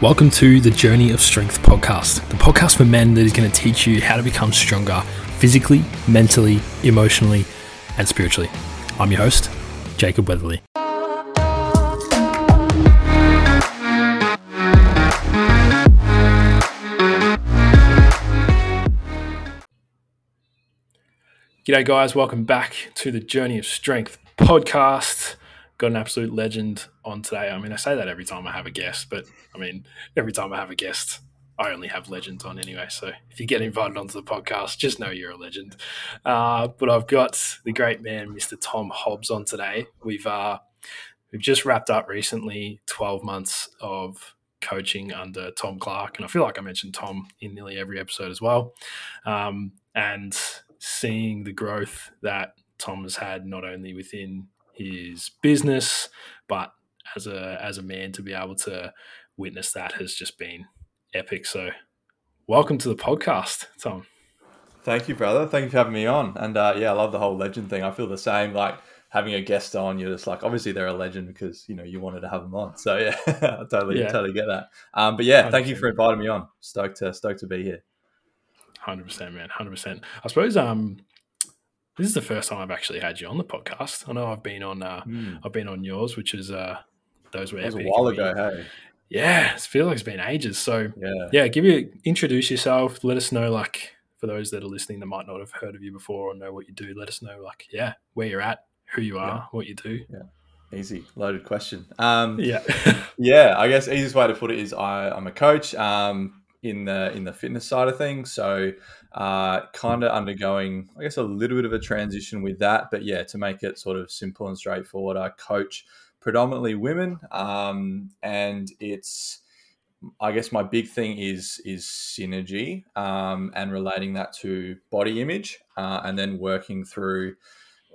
Welcome to the Journey of Strength podcast, the podcast for men that is going to teach you how to become stronger physically, mentally, emotionally, and spiritually. I'm your host, Jacob Weatherly. G'day, guys. Welcome back to the Journey of Strength podcast got an absolute legend on today. I mean, I say that every time I have a guest, but I mean, every time I have a guest, I only have legends on anyway. So if you get invited onto the podcast, just know you're a legend. Uh, but I've got the great man, Mr. Tom Hobbs, on today. We've uh, we've just wrapped up recently 12 months of coaching under Tom Clark, and I feel like I mentioned Tom in nearly every episode as well. Um, and seeing the growth that Tom has had not only within his business, but as a as a man to be able to witness that has just been epic. So, welcome to the podcast, Tom. Thank you, brother. Thank you for having me on. And uh, yeah, I love the whole legend thing. I feel the same. Like having a guest on, you're just like, obviously they're a legend because you know you wanted to have them on. So yeah, I totally, yeah. totally get that. Um, but yeah, 100%. thank you for inviting me on. Stoked to stoked to be here. Hundred percent, man. Hundred percent. I suppose um, this is the first time I've actually had you on the podcast. I know I've been on uh, mm. I've been on yours, which is uh, those were a while ago. Hey, yeah, it feels like it's been ages. So yeah, yeah, give you introduce yourself. Let us know, like for those that are listening that might not have heard of you before or know what you do. Let us know, like yeah, where you're at, who you are, yeah. what you do. Yeah. Easy, loaded question. Um, yeah, yeah. I guess easiest way to put it is I, I'm a coach um, in the in the fitness side of things. So uh, kind of undergoing, I guess, a little bit of a transition with that. But yeah, to make it sort of simple and straightforward, I coach predominantly women, um, and it's, I guess, my big thing is is synergy um, and relating that to body image, uh, and then working through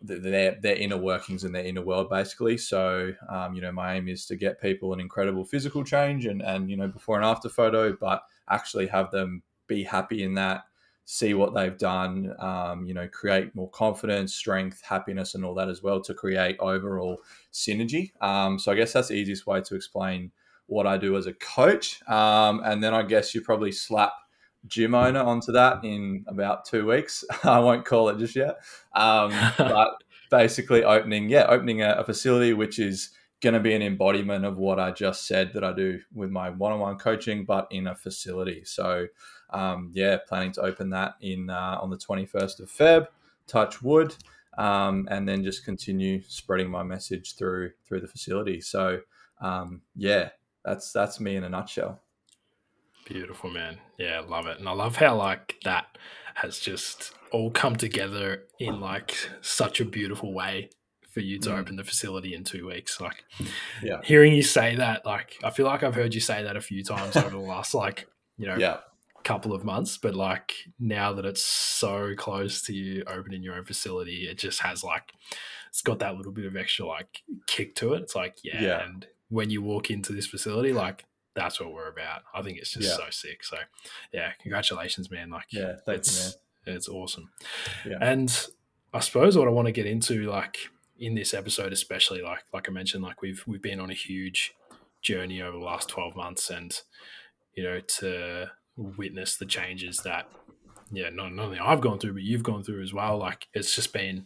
their their inner workings and their inner world basically so um, you know my aim is to get people an incredible physical change and and you know before and after photo but actually have them be happy in that see what they've done, um, you know, create more confidence, strength, happiness, and all that as well to create overall synergy. Um, so I guess that's the easiest way to explain what I do as a coach. Um, and then I guess you probably slap gym owner onto that in about two weeks. I won't call it just yet, um, but basically opening, yeah, opening a, a facility which is going to be an embodiment of what I just said that I do with my one-on-one coaching, but in a facility. So um, yeah, planning to open that in uh, on the 21st of Feb. Touch wood, um, and then just continue spreading my message through through the facility. So um, yeah, that's that's me in a nutshell. Beautiful, man. Yeah, love it, and I love how like that has just all come together in like such a beautiful way for you to mm. open the facility in two weeks. Like, yeah, hearing you say that, like, I feel like I've heard you say that a few times over the last, like, you know, yeah couple of months, but like now that it's so close to you opening your own facility, it just has like it's got that little bit of extra like kick to it. It's like, yeah, yeah. and when you walk into this facility, like that's what we're about. I think it's just yeah. so sick. So yeah, congratulations, man. Like yeah, it's you, it's awesome. Yeah. And I suppose what I want to get into like in this episode, especially like like I mentioned, like we've we've been on a huge journey over the last 12 months and you know to witness the changes that yeah not, not only I've gone through but you've gone through as well like it's just been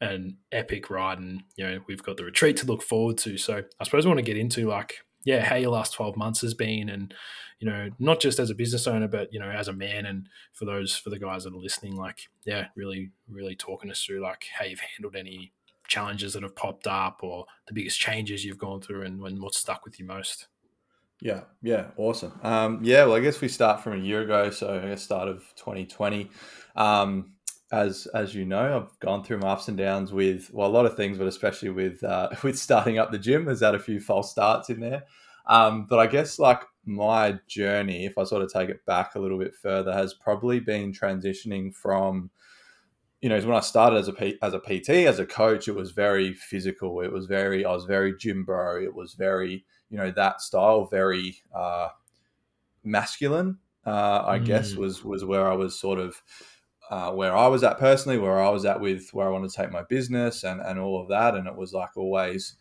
an epic ride and you know we've got the retreat to look forward to so I suppose I want to get into like yeah how your last 12 months has been and you know not just as a business owner but you know as a man and for those for the guys that are listening like yeah really really talking us through like how you've handled any challenges that have popped up or the biggest changes you've gone through and, and what's stuck with you most yeah, yeah, awesome. Um, yeah, well, I guess we start from a year ago, so I guess start of 2020. Um, as as you know, I've gone through my ups and downs with well a lot of things, but especially with uh, with starting up the gym. There's had a few false starts in there, um, but I guess like my journey, if I sort of take it back a little bit further, has probably been transitioning from you know, when I started as a P, as a PT, as a coach, it was very physical. It was very, I was very gym bro. It was very, you know that style very uh, masculine. Uh, I mm. guess was was where I was sort of uh, where I was at personally, where I was at with where I wanted to take my business and and all of that, and it was like always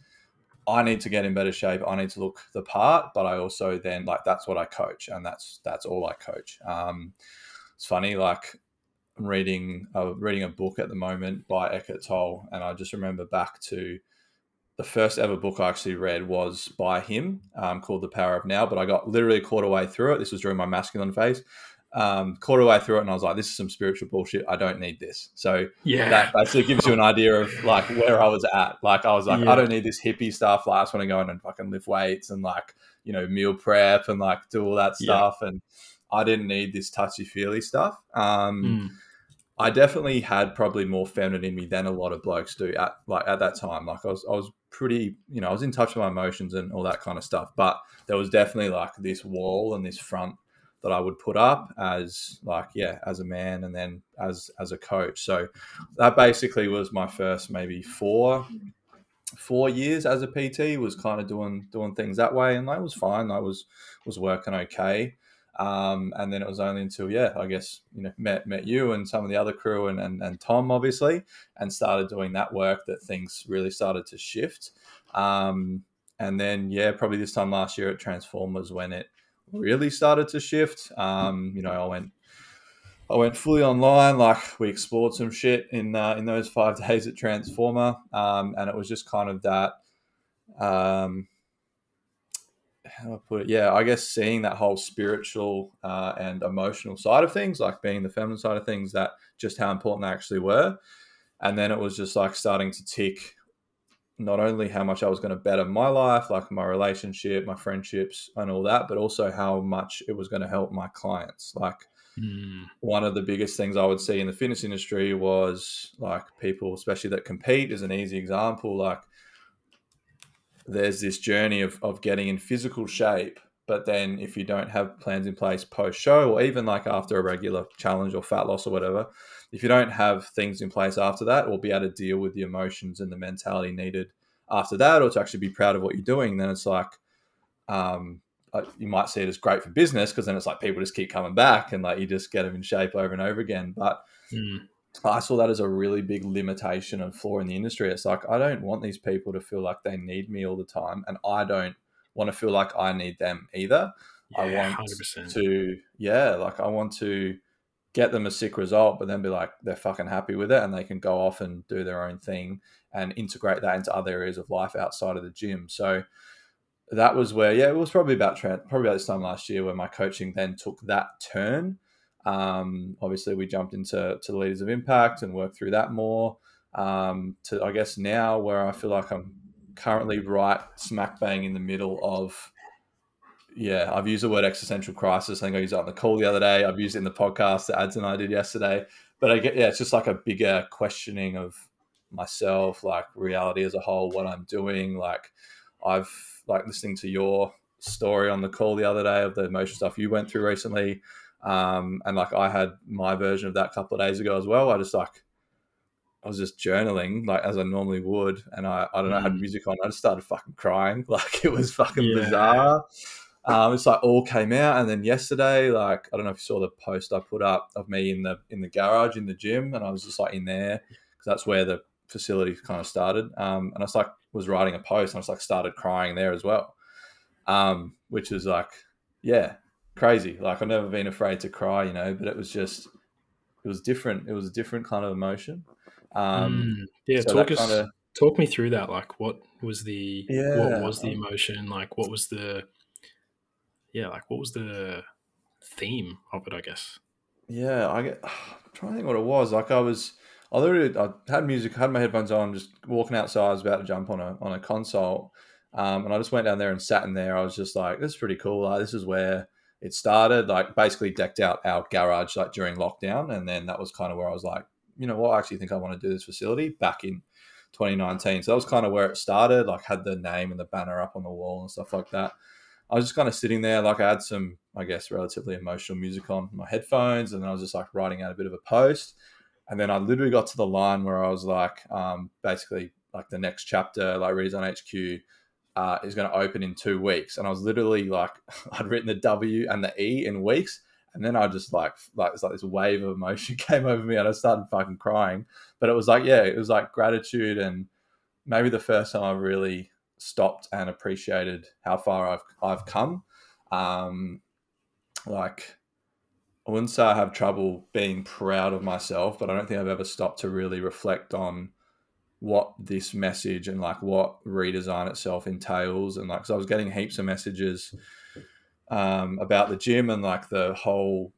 I need to get in better shape. I need to look the part, but I also then like that's what I coach, and that's that's all I coach. Um, it's funny, like I'm reading uh, reading a book at the moment by Eckhart Tolle, and I just remember back to the first ever book I actually read was by him um, called The Power of Now. But I got literally a quarter way through it. This was during my masculine phase. Um, quarter way through it, and I was like, "This is some spiritual bullshit. I don't need this." So Yeah. that basically gives you an idea of like where I was at. Like I was like, Yeah. I don't need this hippie stuff. Like I just want to go in and fucking lift weights and like you know meal prep and like do all that Yeah. stuff. And I didn't need this touchy feely stuff. Um, Mm. I definitely had probably more feminine in me than a lot of blokes do at like at that time. Like I was, I was pretty, you know, I was in touch with my emotions and all that kind of stuff. But there was definitely like this wall and this front that I would put up as like yeah, as a man and then as as a coach. So that basically was my first maybe four four years as a PT was kind of doing doing things that way and that was fine. I was was working okay. Um, and then it was only until yeah, I guess you know met met you and some of the other crew and, and and Tom obviously, and started doing that work that things really started to shift. Um, and then yeah, probably this time last year at Transform was when it really started to shift. Um, you know, I went I went fully online. Like we explored some shit in uh, in those five days at Transformer, um, and it was just kind of that. Um, how do I put it? Yeah, I guess seeing that whole spiritual uh, and emotional side of things, like being the feminine side of things, that just how important they actually were. And then it was just like starting to tick not only how much I was going to better my life, like my relationship, my friendships, and all that, but also how much it was going to help my clients. Like Mm. one of the biggest things I would see in the fitness industry was like people, especially that compete, is an easy example. Like there's this journey of, of getting in physical shape, but then if you don't have plans in place post show or even like after a regular challenge or fat loss or whatever, if you don't have things in place after that or be able to deal with the emotions and the mentality needed after that or to actually be proud of what you're doing, then it's like, um, you might see it as great for business because then it's like people just keep coming back and like you just get them in shape over and over again. But Mm. I saw that as a really big limitation and flaw in the industry. It's like I don't want these people to feel like they need me all the time, and I don't want to feel like I need them either. I want 100%. to, yeah, like I want to get them a sick result, but then be like they're fucking happy with it, and they can go off and do their own thing and integrate that into other areas of life outside of the gym. So that was where, yeah, it was probably about probably about this time last year where my coaching then took that turn. Um, obviously, we jumped into to the leaders of impact and worked through that more. Um, to I guess now where I feel like I'm currently right smack bang in the middle of. Yeah, I've used the word existential crisis. I think I used it on the call the other day. I've used it in the podcast that Ads and I did yesterday. But I get, yeah, it's just like a bigger questioning of myself, like reality as a whole, what I'm doing. Like I've like listening to your story on the call the other day of the emotional stuff you went through recently. Um, and like I had my version of that a couple of days ago as well. I just like I was just journaling like as I normally would, and I I don't know, I had Mm. music on. I just started fucking crying, like it was fucking Yeah. bizarre. Um, it's like all came out, and then yesterday, like I don't know if you saw the post I put up of me in the in the garage in the gym, and I was just like in there because that's where the facility kind of started. Um, and I was like was writing a post, and I was like started crying there as well, um, which was like yeah, crazy. Like I've never been afraid to cry, you know, but it was just it was different. It was a different kind of emotion. Um, Mm. Yeah, so talk us, kinda- talk me through that. Like, what was the Yeah, what was the um, emotion? Like, what was the yeah, like what was the theme of it? I guess. Yeah, I get. I'm trying to think what it was. Like I was, I literally, I had music, had my headphones on, just walking outside. I was about to jump on a on a console, um, and I just went down there and sat in there. I was just like, this is pretty cool. Like this is where it started. Like basically decked out our garage like during lockdown, and then that was kind of where I was like, you know what, I actually think I want to do this facility back in 2019. So that was kind of where it started. Like had the name and the banner up on the wall and stuff like that. I was just kind of sitting there, like I had some, I guess, relatively emotional music on my headphones, and then I was just like writing out a bit of a post. And then I literally got to the line where I was like, um, basically, like the next chapter, like Redesign HQ, uh, is going to open in two weeks. And I was literally like, I'd written the W and the E in weeks, and then I just like, like it's like this wave of emotion came over me, and I started fucking crying. But it was like, yeah, it was like gratitude, and maybe the first time I really stopped and appreciated how far I've I've come. Um, like I wouldn't say I have trouble being proud of myself, but I don't think I've ever stopped to really reflect on what this message and like what redesign itself entails. And like, so I was getting heaps of messages um, about the gym and like the whole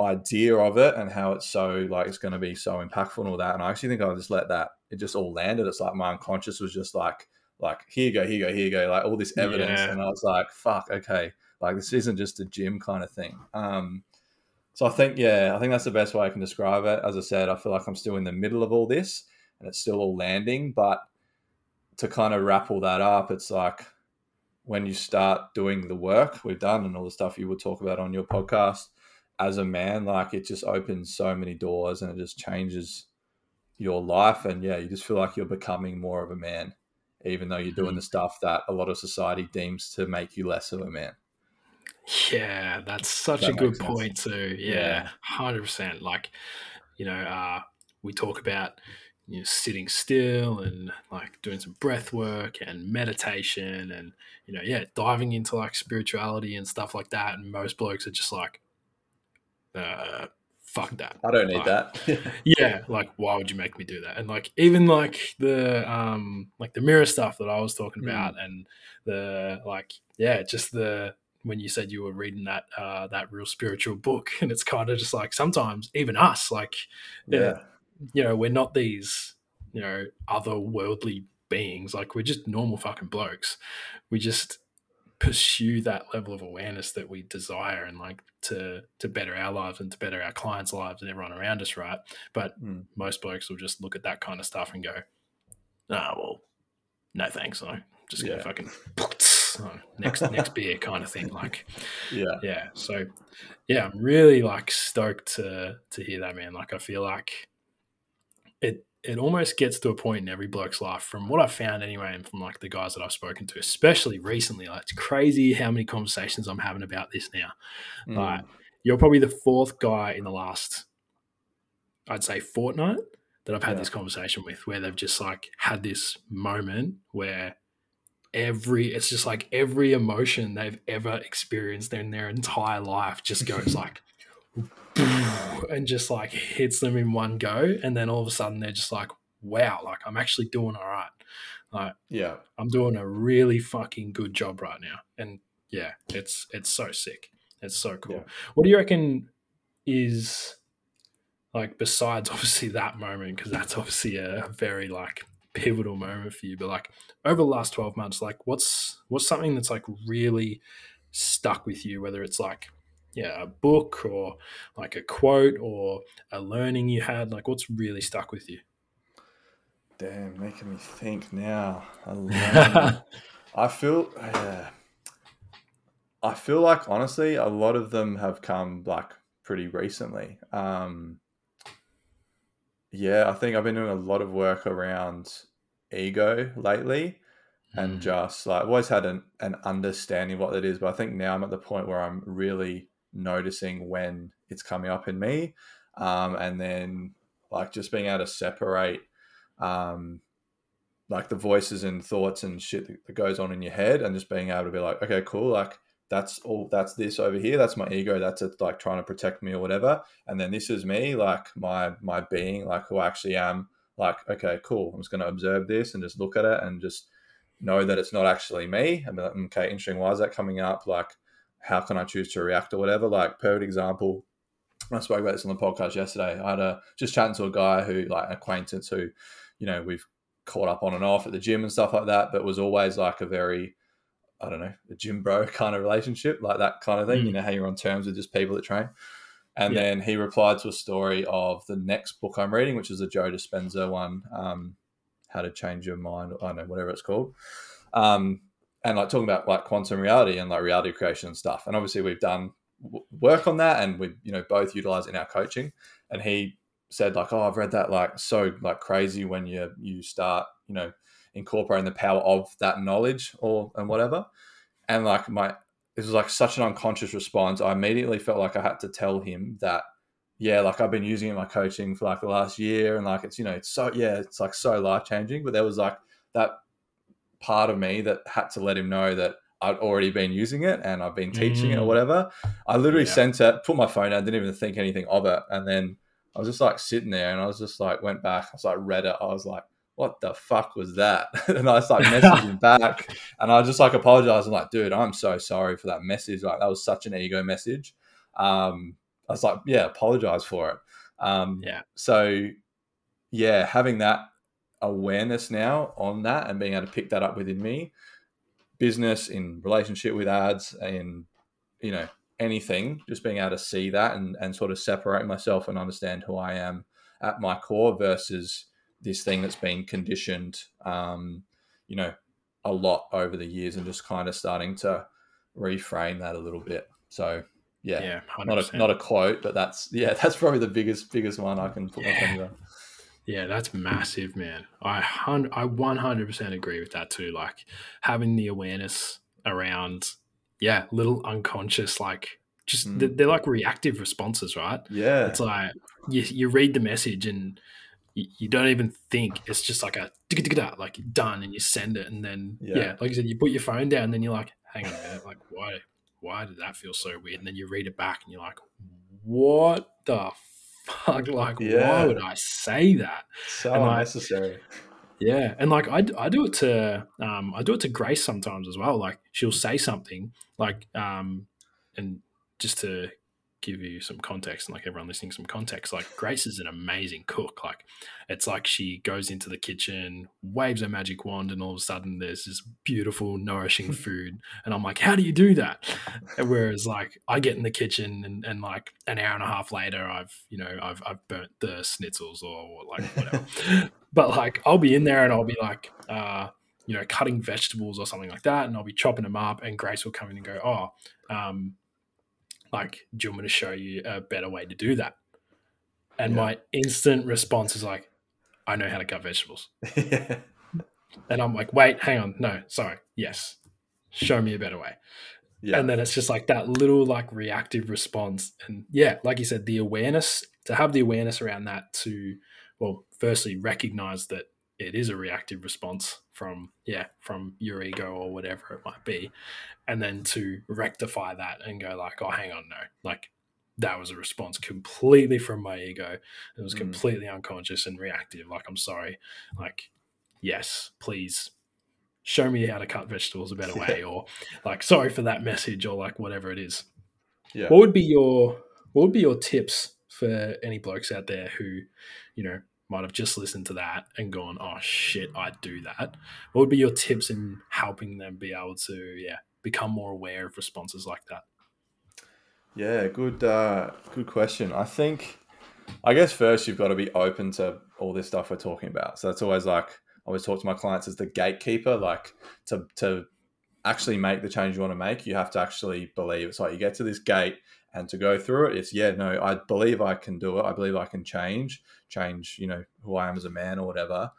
idea of it and how it's so like it's going to be so impactful and all that. And I actually think I just let that it just all landed. It's like my unconscious was just like like here you go, here you go, here you go, like all this evidence, yeah. and I was like, fuck, okay, like this isn't just a gym kind of thing. Um, so I think yeah, I think that's the best way I can describe it. As I said, I feel like I'm still in the middle of all this, and it's still all landing. But to kind of wrap all that up, it's like when you start doing the work we've done and all the stuff you would talk about on your podcast as a man, like it just opens so many doors and it just changes your life. And yeah, you just feel like you're becoming more of a man, even though you're doing mm-hmm. the stuff that a lot of society deems to make you less of a man. Yeah, that's such that a good point too. Yeah, hundred yeah. percent. Like, you know, uh, we talk about you know, sitting still and like doing some breath work and meditation and you know, yeah, diving into like spirituality and stuff like that. And most blokes are just like, uh, fuck that. I don't need like, that. yeah, like why would you make me do that? And like even like the um like the mirror stuff that I was talking mm. about and the like yeah, just the when you said you were reading that uh that real spiritual book and it's kind of just like sometimes even us like yeah, yeah you know, we're not these, you know, otherworldly beings. Like we're just normal fucking blokes. We just pursue that level of awareness that we desire and like to to better our lives and to better our clients' lives and everyone around us, right? But mm. most blokes will just look at that kind of stuff and go, "Ah, oh, well, no thanks. I'm just gonna fucking oh, next next beer kind of thing." Like, yeah, yeah. So, yeah, I'm really like stoked to to hear that, man. Like, I feel like it it almost gets to a point in every bloke's life, from what I've found anyway, and from like the guys that I've spoken to, especially recently. Like it's crazy how many conversations I'm having about this now. Mm. Like you're probably the fourth guy in the last, I'd say, fortnight that I've had yeah. this conversation with, where they've just like had this moment where every it's just like every emotion they've ever experienced in their entire life just goes like and just like hits them in one go. And then all of a sudden they're just like, wow, like I'm actually doing all right. Like, yeah, I'm doing a really fucking good job right now. And yeah, it's, it's so sick. It's so cool. Yeah. What do you reckon is like, besides obviously that moment, because that's obviously a very like pivotal moment for you, but like over the last 12 months, like what's, what's something that's like really stuck with you, whether it's like, yeah, a book or like a quote or a learning you had? Like, what's really stuck with you? Damn, making me think now. I, I feel, yeah. I feel like honestly, a lot of them have come like pretty recently. Um, yeah, I think I've been doing a lot of work around ego lately and mm. just like I've always had an, an understanding what that is, but I think now I'm at the point where I'm really noticing when it's coming up in me, um, and then like just being able to separate um, like the voices and thoughts and shit that goes on in your head, and just being able to be like, okay, cool, like that's all that's this over here that's my ego that's it like trying to protect me or whatever. And then this is me like my my being like who i actually am like okay cool i'm just going to observe this and just look at it and just know that it's not actually me. Like okay interesting why is that coming up? Like how can I choose to react or whatever. Like perfect example. I spoke about this on the podcast yesterday. I had a just chatting to a guy who like an acquaintance who, you know, we've caught up on and off at the gym and stuff like that, but was always like a very, I don't know, a gym bro kind of relationship, like that kind of thing. Mm. You know, how you're on terms with just people that train. And yeah. then he replied to a story of the next book I'm reading, which is a Joe Dispenza one, um, How to Change Your Mind, I don't know, whatever it's called. Um, and like talking about like quantum reality and like reality creation and stuff. And obviously we've done work on that and we you know both utilize in our coaching. And he said like, oh, I've read that like so like crazy when you you start you know incorporating the power of that knowledge or and whatever. And like my this was like such an unconscious response. I immediately felt like I had to tell him that yeah, like I've been using it in my coaching for like the last year, and like it's you know it's so yeah, it's like so life changing. But there was like that part of me that had to let him know that I'd already been using it and I've been teaching it or Mm. whatever. I literally Yeah. sent it, put my phone down, didn't even think anything of it, and then I was just like sitting there and I was just like went back, I was like read it, I was like, what the fuck was that? and I was like messaging back and I just like apologized. I'm like, dude, I'm so sorry for that message. Like that was such an ego message. Um, I was like, yeah, apologize for it. Um, Yeah. So yeah, having that awareness now on that and being able to pick that up within me, business in relationship with Ads and you know anything, just being able to see that and and sort of separate myself and understand who I am at my core versus this thing that's been conditioned, um, you know, a lot over the years and just kind of starting to reframe that a little bit. So yeah, Yeah, not a not a quote, but that's yeah, that's probably the biggest biggest one I can put my Yeah. Yeah, that's massive, man. I hun- I 100% agree with that too. Like having the awareness around, yeah, little unconscious, like just Mm. they're, they're like reactive responses, right? Yeah, It's like you, you read the message and you, you don't even think. It's just like a like done, and you send it, and then Yeah. yeah. like you said, you put your phone down, and then you're like, hang on a minute, like why why did that feel so weird? And then you read it back, and you're like, what the fuck? Like Yeah. why would I say that? so and unnecessary. Yeah, and like I, I do it to um I do it to Grace sometimes as well. Like she'll say something like um and just to give you some context and like everyone listening some context, like Grace is an amazing cook. Like it's like she goes into the kitchen, waves her magic wand, and all of a sudden there's this beautiful, nourishing food. And I'm like, how do you do that? And Whereas like I get in the kitchen and, and like an hour and a half later I've you know I've I've burnt the schnitzels or like whatever. but like I'll be in there and I'll be like uh you know cutting vegetables or something like that and I'll be chopping them up and Grace will come in and go oh um like do you want me to show you a better way to do that? And Yeah. my instant response is like I know how to cut vegetables. And I'm like wait hang on. No sorry. Yes. Show me a better way. Yeah. and then it's just like that little like reactive response. And yeah like you said the awareness to have the awareness around that to well firstly recognize that it is a reactive response from yeah from your ego or whatever it might be. And then to rectify that and go like oh hang on no. Like that was a response completely from my ego. It was Mm. completely unconscious and reactive. Like i'm sorry. Like yes please show me how to cut vegetables a better way or like sorry for that message or like whatever it is. Yeah. what would be your what would be your tips for any blokes out there who you know might have just listened to that and gone oh shit i do that what would be your tips in helping them be able to yeah become more aware of responses like that Yeah, good uh, good question. I think I guess first you've got to be open to all this stuff we're talking about. So that's always like I always talk to my clients as the gatekeeper, like to to actually make the change you want to make, you have to actually believe. It's like you get to this gate and to go through it, it's yeah, no, I believe I can do it. I believe I can change, change, you know, who I am as a man or whatever.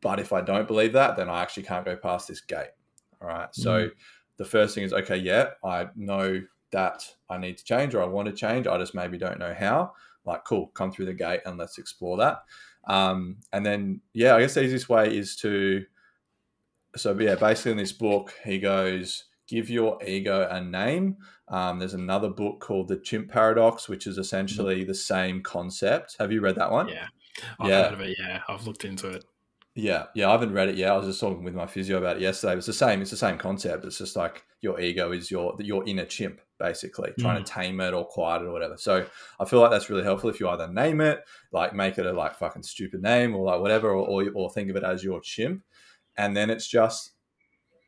But if I don't believe that, then I actually can't go past this gate. All right. So the first thing is okay, yeah, I know that I need to change or I want to change. I just maybe don't know how. Like, cool, come through the gate and let's explore that. Um, and then, yeah, I guess the easiest way is to, so yeah, basically in this book, he goes, give your ego a name. Um, there's another book called The Chimp Paradox, which is essentially the same concept. Have you read that one? yeah i've Yeah. heard of it yeah i've looked into it Yeah, yeah, I haven't read it yet. I was just talking with my physio about it yesterday. It's the same. It's the same concept. It's just like your ego is your your inner chimp, basically, trying to tame it or quiet it or whatever. So I feel like that's really helpful if you either name it, like make it a like fucking stupid name or like whatever, or or, or think of it as your chimp, and then it's just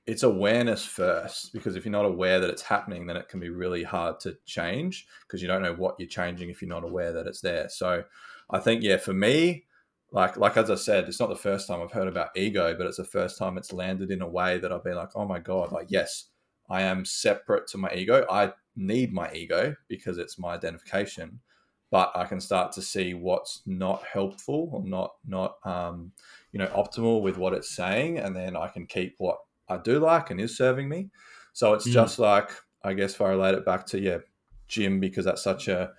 it's awareness first because if you're not aware that it's happening, then it can be really hard to change because you don't know what you're changing if you're not aware that it's there. So I think yeah, for me, like like as I said, it's not the first time I've heard about ego, but it's the first time it's landed in a way that I've been like, oh my god, like yes, I am separate to my ego. I need my ego because it's my identification, but I can start to see what's not helpful or not not um, you know optimal with what it's saying, and then I can keep what I do like and is serving me. So it's Mm. just like I guess if I relate it back to yeah, gym because that's such a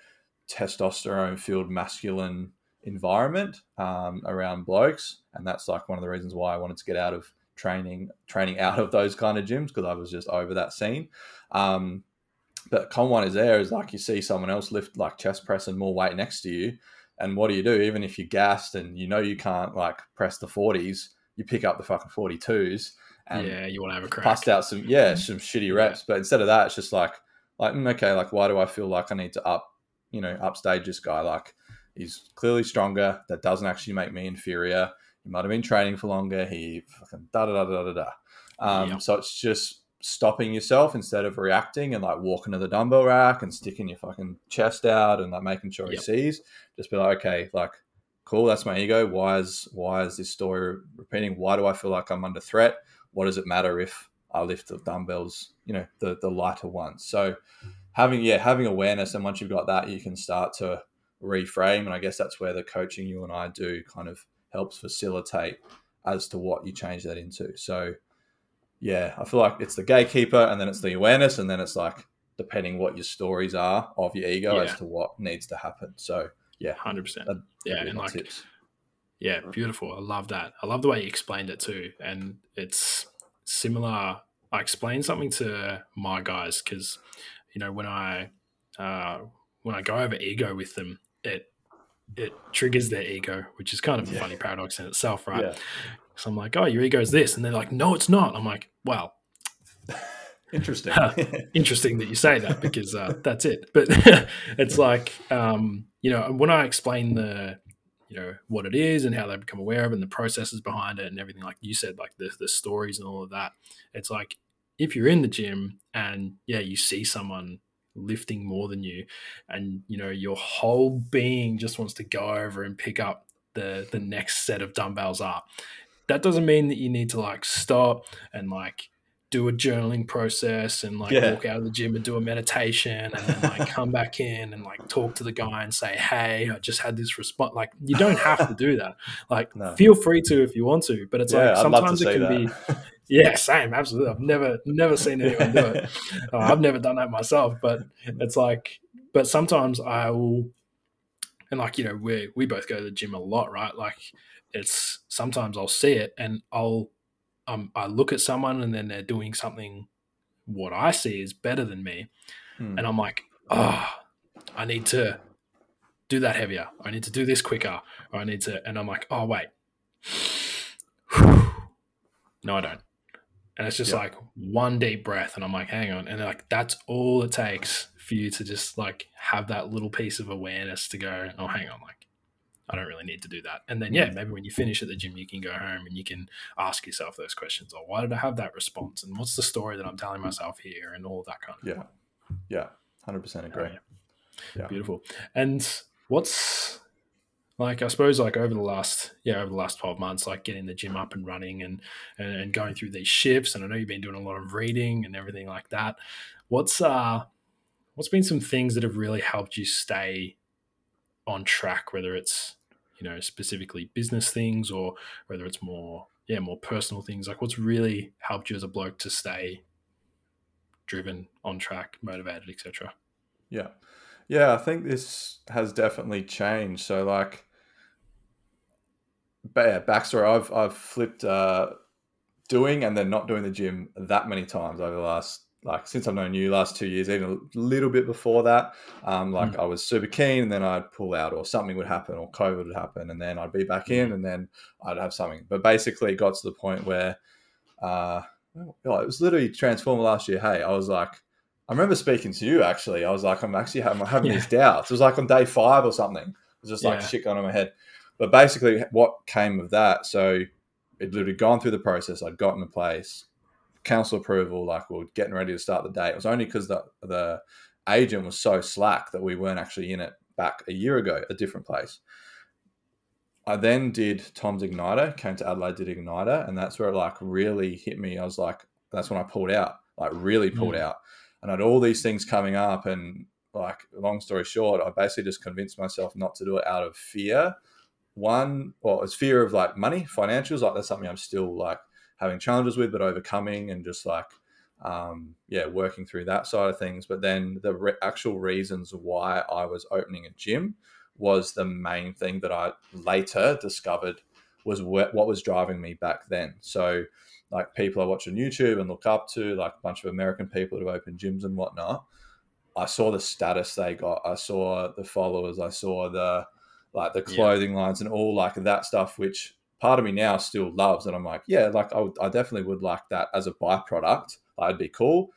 testosterone filled masculine environment um, around blokes, and that's like one of the reasons why I wanted to get out of training training out of those kind of gyms because I was just over that scene. Um, but con one is there is like you see someone else lift like chest press and more weight next to you, and what do you do? Even if you're gassed and you know you can't like press the forties, you pick up the fucking forty twos. And yeah, you want to have a crack. Bust out some yeah some shitty reps, but instead of that, it's just like like mm, okay, like why do I feel like I need to up you know upstage this guy? Like he's clearly stronger. That doesn't actually make me inferior. He might have been training for longer. He fucking da da da da da da. Um, yep. So it's just stopping yourself instead of reacting and like walking to the dumbbell rack and sticking your fucking chest out and like making sure yep. he sees. Just be like, okay, like cool, that's my ego. Why is why is this story repeating? Why do I feel like I'm under threat? What does it matter if I lift the dumbbells, you know, the the lighter ones? So having yeah, having awareness and once you've got that, you can start to reframe. And I guess that's where the coaching you and I do kind of helps facilitate as to what you change that into. So yeah, I feel like it's the gatekeeper and then it's the awareness and then it's like depending what your stories are of your ego yeah. as to what needs to happen. So yeah, hundred percent. Yeah, and like, tips. Yeah, beautiful. I love that. I love the way you explained it too, and it's similar. I explain something to my guys because you know when I uh, when I go over ego with them, it it triggers their ego, which is kind of a yeah. funny paradox in itself, right? Yeah. So I'm like, oh, your ego is this. And they're like, no, it's not. I'm like, well, interesting. interesting that you say that because uh, that's it. But it's like, um, you know, when I explain the, you know, what it is and how they become aware of it and the processes behind it and everything, like you said, like the, the stories and all of that, it's like if you're in the gym and yeah, you see someone lifting more than you and you know your whole being just wants to go over and pick up the the next set of dumbbells up that doesn't mean that you need to like stop and like do a journaling process and like yeah. walk out of the gym and do a meditation and then like come back in and like talk to the guy and say, Hey, I just had this response. Like you don't have to do that. Like no. feel free to if you want to, but it's yeah, like sometimes it can that. be Yeah, same, absolutely. I've never never seen anyone do it. Uh, I've never done that myself, but it's like but sometimes I will and like, you know, we we both go to the gym a lot, right? Like it's sometimes I'll see it and I'll um, I look at someone and then they're doing something what I see is better than me, hmm. and I'm like, oh, I need to do that heavier. I need to do this quicker. Or I need to, and I'm like, oh wait, no, I don't. And it's just yep. like one deep breath, and I'm like, hang on, and like that's all it takes for you to just like have that little piece of awareness to go, oh, hang on, like I don't really need to do that. And then, yeah, mm. maybe when you finish at the gym, you can go home and you can ask yourself those questions. Or why did I have that response? And what's the story that I'm telling myself here? And all that kind of yeah, yeah, hundred percent agree. yeah. yeah, beautiful. And what's like I suppose like over the last yeah over the last twelve months, like getting the gym up and running and, and and going through these shifts. And I know you've been doing a lot of reading and everything like that. What's uh what's been some things that have really helped you stay on track? Whether it's you know specifically business things or whether it's more yeah more personal things like what's really helped you as a bloke to stay driven on track motivated etc yeah. Yeah i think this has definitely changed. So like but yeah backstory i've i've flipped uh doing and then not doing the gym that many times over the last like since I've known you last two years, even a little bit before that, um, like mm. I was super keen, and then I'd pull out, or something would happen, or COVID would happen, and then I'd be back in, and then I'd have something. But basically, it got to the point where uh, it was literally transformed last year. Hey, I was like, I remember speaking to you actually. I was like, I'm actually having, having yeah. these doubts. It was like on day five or something. It was just like yeah. shit going on in my head. But basically, what came of that? So it literally gone through the process. I'd gotten a place council approval, like we are getting ready to start the day. It was only because the the agent was so slack that we weren't actually in it back a year ago, a different place. I then did Tom's Igniter, came to Adelaide, did Igniter, and that's where it like really hit me. I was like, that's when I pulled out, like really pulled mm. out. And I had all these things coming up, and like, long story short, I basically just convinced myself not to do it out of fear. One, well, it's fear of like money, financials. Like that's something I'm still like having challenges with, but overcoming and just like, um, yeah, working through that side of things. But then the re- actual reasons why I was opening a gym was the main thing that I later discovered was what was driving me back then. So, like people I watch on YouTube and look up to, like a bunch of American people who open gyms and whatnot. I saw the status they got. I saw the followers. I saw the like the clothing yeah. lines and all like that stuff, which part of me now still loves. And I'm like, yeah, like I, would, I definitely would like that as a byproduct. I'd be cool.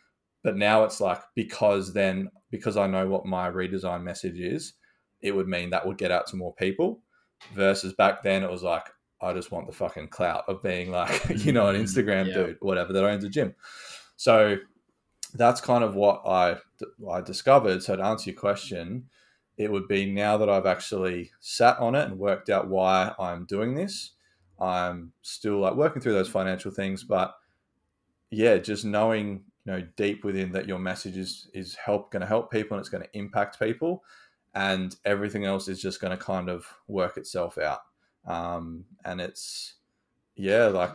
But now it's like because then because I know what my redesign message is, it would mean that would get out to more people. Versus back then, it was like I just want the fucking clout of being like you know an mm, Instagram yeah. dude, whatever that owns a gym. So that's kind of what I I discovered. So to answer your question, it would be now that I've actually sat on it and worked out why I'm doing this. I'm still like working through those financial things, but yeah, just knowing you know deep within that your message is is help going to help people and it's going to impact people, and everything else is just going to kind of work itself out. Um, and it's yeah, like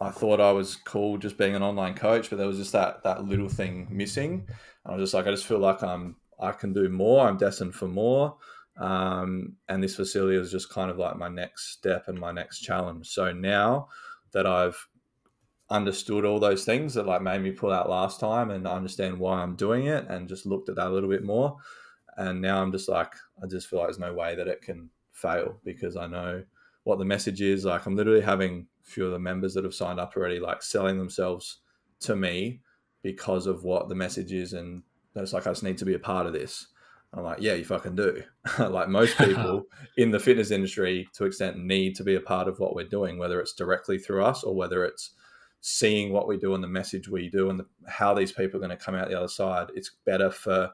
I thought I was cool just being an online coach, but there was just that that little thing missing. And I was just like, I just feel like I'm I can do more. I'm destined for more. Um, and this facility was just kind of like my next step and my next challenge. So now that I've understood all those things that like made me pull out last time and understand why I'm doing it and just looked at that a little bit more. And now I'm just like, I just feel like there's no way that it can fail because I know what the message is. Like I'm literally having a few of the members that have signed up already, like selling themselves to me because of what the message is. And it's like, I just need to be a part of this. I'm like, yeah, you fucking do. like most people in the fitness industry, to extent, need to be a part of what we're doing, whether it's directly through us or whether it's seeing what we do and the message we do and the, how these people are going to come out the other side. It's better for,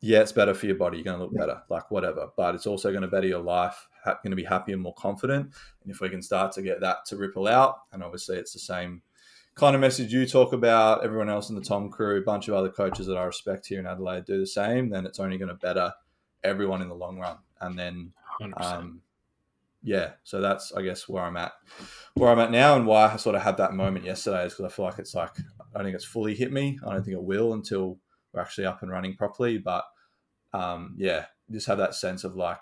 yeah, it's better for your body. You're going to look better, like whatever. But it's also going to better your life. Ha- going to be happy and more confident. And if we can start to get that to ripple out, and obviously it's the same kind of message you talk about, everyone else in the Tom crew, a bunch of other coaches that I respect here in Adelaide do the same, then it's only going to better everyone in the long run. And then, um, yeah, so that's I guess where I'm at, where I'm at now, and why I sort of had that moment yesterday is because I feel like it's like I don't think it's fully hit me. I don't think it will until we're actually up and running properly. But um, yeah, just have that sense of like,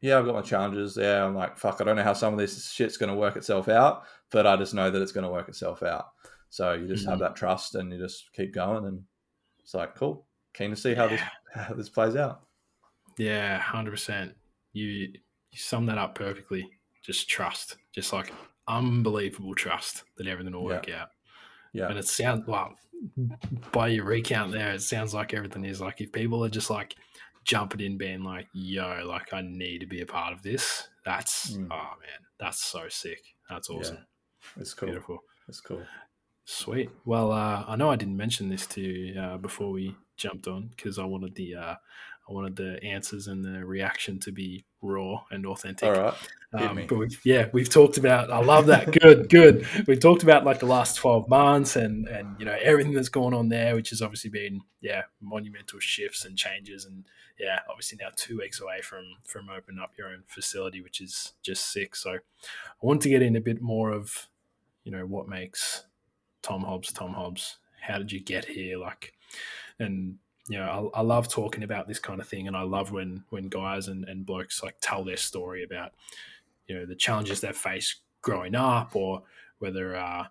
yeah, I've got my challenges. Yeah, I'm like, fuck, I don't know how some of this shit's going to work itself out, but I just know that it's going to work itself out. So you just mm-hmm. have that trust and you just keep going, and it's like, cool, keen to see how this how this plays out. Yeah, hundred percent. You you sum that up perfectly. Just trust, just like unbelievable trust that everything will work yeah. out. Yeah, and it sounds well by your recount there. It sounds like everything is like if people are just like jumping in, being like, "Yo, like I need to be a part of this." That's mm. oh man, that's so sick. That's awesome. Yeah. It's cool. Beautiful. It's cool. Sweet. Well, uh, I know I didn't mention this to you uh, before we jumped on because I wanted the uh, I wanted the answers and the reaction to be raw and authentic. All right. Um, but we've, yeah, we've talked about. I love that. good, good. We've talked about like the last twelve months and and you know everything that's gone on there, which has obviously been yeah monumental shifts and changes, and yeah, obviously now two weeks away from from opening up your own facility, which is just sick. So I want to get in a bit more of you know what makes Tom Hobbs Tom Hobbs. How did you get here? Like, and you know, I, I, love talking about this kind of thing, and I love when when guys and, and blokes like tell their story about you know the challenges they've faced growing up, or whether uh,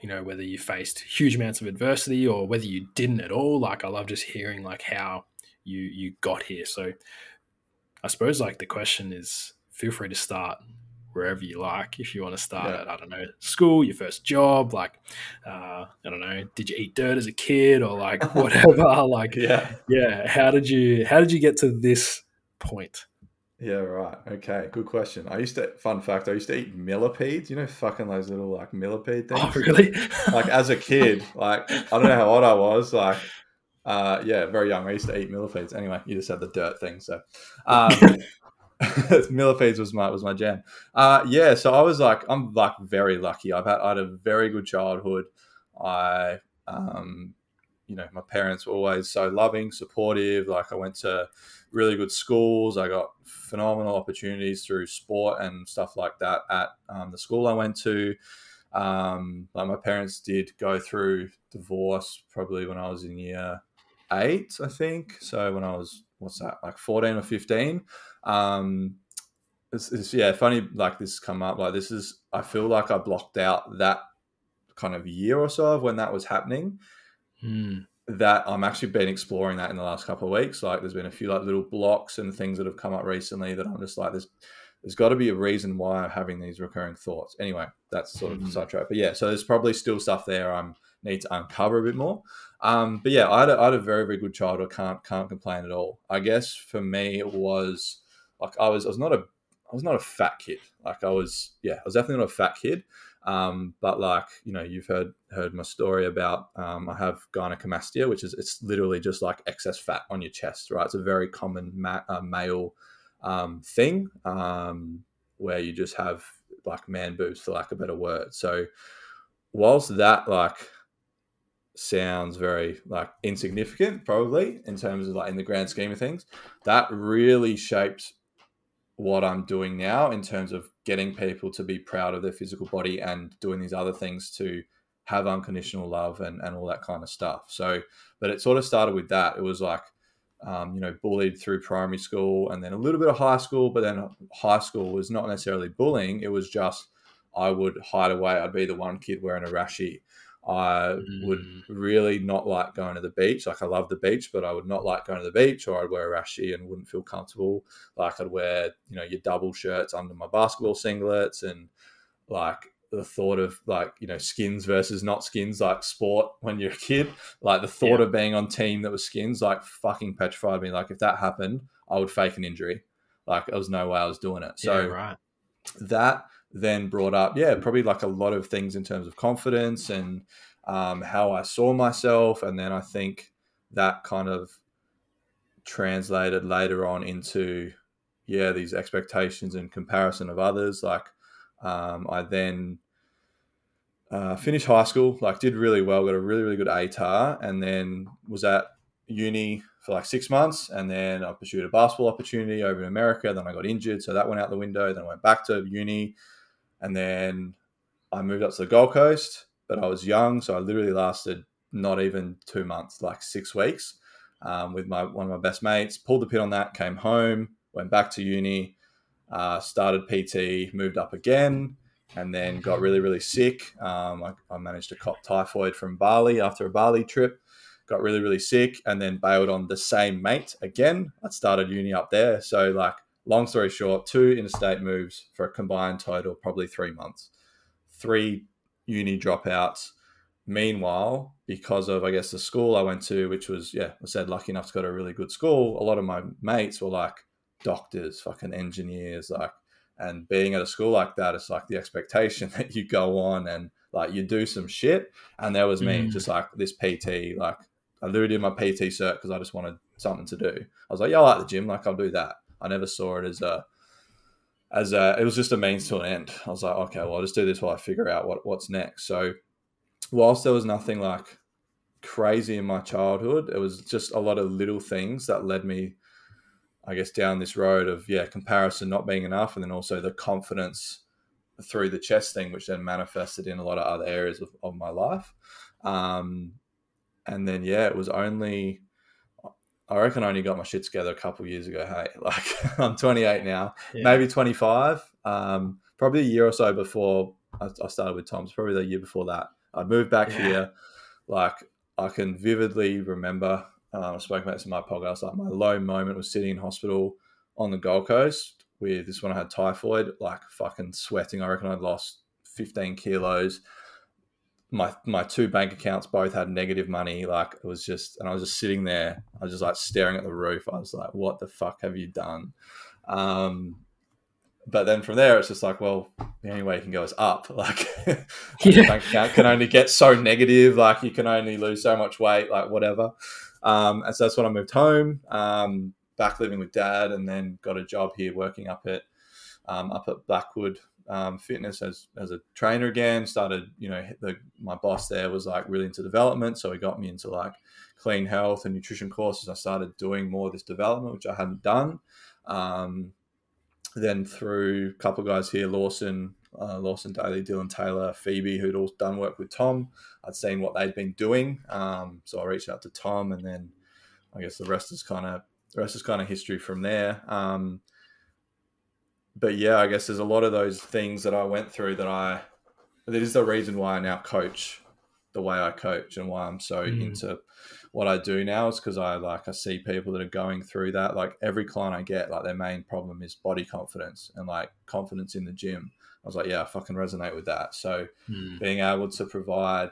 you know whether you faced huge amounts of adversity or whether you didn't at all. Like I love just hearing like how you you got here. So I suppose like the question is, feel free to start wherever you like. If you want to start yeah. at, I don't know, school, your first job, like, uh, I don't know, did you eat dirt as a kid or like whatever? like, yeah, yeah. How did you, how did you get to this point? Yeah, right. Okay, good question. I used to, fun fact, I used to eat millipedes. You know, fucking those little like millipede things. Oh, really? like as a kid, like I don't know how old I was. Like, uh, yeah, very young. I used to eat millipedes. Anyway, you just had the dirt thing. So, um, millipedes was my was my jam. Uh, yeah, so I was like, I'm like very lucky. I've had I had a very good childhood. I, um, you know, my parents were always so loving, supportive. Like I went to really good schools. I got phenomenal opportunities through sport and stuff like that at um, the school I went to. Um, like my parents did go through divorce probably when I was in year eight, I think. So when I was what's that like 14 or 15 um, it's, it's, yeah, funny like this come up. Like this is, I feel like I blocked out that kind of year or so of when that was happening. Mm. That I'm actually been exploring that in the last couple of weeks. Like there's been a few like little blocks and things that have come up recently that I'm just like, there's there's got to be a reason why I'm having these recurring thoughts. Anyway, that's sort of mm. sidetrack. But yeah, so there's probably still stuff there I'm need to uncover a bit more. Um, but yeah, I had, a, I had a very very good childhood. Can't can't complain at all. I guess for me it was like I was I was not a I was not a fat kid. Like I was yeah I was definitely not a fat kid. Um, but like you know you've heard heard my story about um, I have gynecomastia, which is it's literally just like excess fat on your chest, right? It's a very common ma- uh, male um, thing um, where you just have like man boobs for lack of a better word. So whilst that like sounds very like insignificant probably in terms of like in the grand scheme of things, that really shaped what I'm doing now in terms of getting people to be proud of their physical body and doing these other things to have unconditional love and, and all that kind of stuff. So, but it sort of started with that. It was like um, you know, bullied through primary school and then a little bit of high school, but then high school was not necessarily bullying. It was just I would hide away. I'd be the one kid wearing a rashie. I mm. would really not like going to the beach. Like I love the beach, but I would not like going to the beach, or I'd wear a rashie and wouldn't feel comfortable. Like I'd wear, you know, your double shirts under my basketball singlets, and like the thought of like you know skins versus not skins like sport when you're a kid like the thought yeah. of being on team that was skins like fucking petrified me like if that happened i would fake an injury like there was no way i was doing it so yeah, right that then brought up yeah probably like a lot of things in terms of confidence and um, how i saw myself and then i think that kind of translated later on into yeah these expectations and comparison of others like um, I then uh, finished high school, like did really well, got a really really good ATAR, and then was at uni for like six months, and then I pursued a basketball opportunity over in America. Then I got injured, so that went out the window. Then I went back to uni, and then I moved up to the Gold Coast, but I was young, so I literally lasted not even two months, like six weeks, um, with my one of my best mates. Pulled the pin on that, came home, went back to uni, uh, started PT, moved up again, and then got really, really sick. Um, I, I, managed to cop typhoid from Bali after a Bali trip. Got really, really sick, and then bailed on the same mate again. I started uni up there. So, like, long story short, two interstate moves for a combined total probably three months. Three uni dropouts. Meanwhile, because of I guess the school I went to, which was yeah, I said lucky enough to go to a really good school. A lot of my mates were like doctors, fucking engineers, like, and being at a school like that, it's like the expectation that you go on and like you do some shit. And there was me, mm. just like this PT, like I literally did my PT cert because I just wanted something to do. I was like, yeah, I like the gym, like I'll do that. I never saw it as a as a, it was just a means to an end. I was like, okay, well, I'll just do this while I figure out what, what's next. So, whilst there was nothing like crazy in my childhood, it was just a lot of little things that led me I guess, down this road of yeah, comparison not being enough, and then also the confidence through the chess thing, which then manifested in a lot of other areas of, of my life. Um, and then yeah, it was only I reckon I only got my shit together a couple years ago. Hey, like I'm 28 now, yeah. maybe 25. Um, probably a year or so before I, I, started with Tom's. Probably the year before that, I moved back yeah. here. Like I can vividly remember um, I spoke about this in my podcast. Like my low moment was sitting in hospital on the Gold Coast with this one. I had typhoid, like fucking sweating. I reckon I'd lost 15 kilos. My my two bank accounts both had negative money. Like it was just, and I was just sitting there. I was just like staring at the roof. I was like, "What the fuck have you done?" Um, but then from there, it's just like, well, the only way you can go is up. Like, yeah. bank account can only get so negative. Like, you can only lose so much weight. Like, whatever. Um, and so that's when I moved home, um, back living with dad, and then got a job here working up at um, up at Blackwood um, Fitness as, as a trainer again. Started, you know, the, my boss there was like really into development, so he got me into like clean health and nutrition courses. I started doing more of this development, which I hadn't done. Um, then through a couple of guys here, Lawson, uh, Lawson Daly, Dylan Taylor, Phoebe, who'd all done work with Tom. I'd seen what they'd been doing, um, so I reached out to Tom, and then I guess the rest is kind of the rest is kind of history from there. Um, but yeah, I guess there's a lot of those things that I went through that I that is the reason why I now coach the way I coach and why I'm so mm. into what I do now is because I like I see people that are going through that. Like every client I get, like their main problem is body confidence and like confidence in the gym. I was like, yeah, I fucking resonate with that. So mm. being able to provide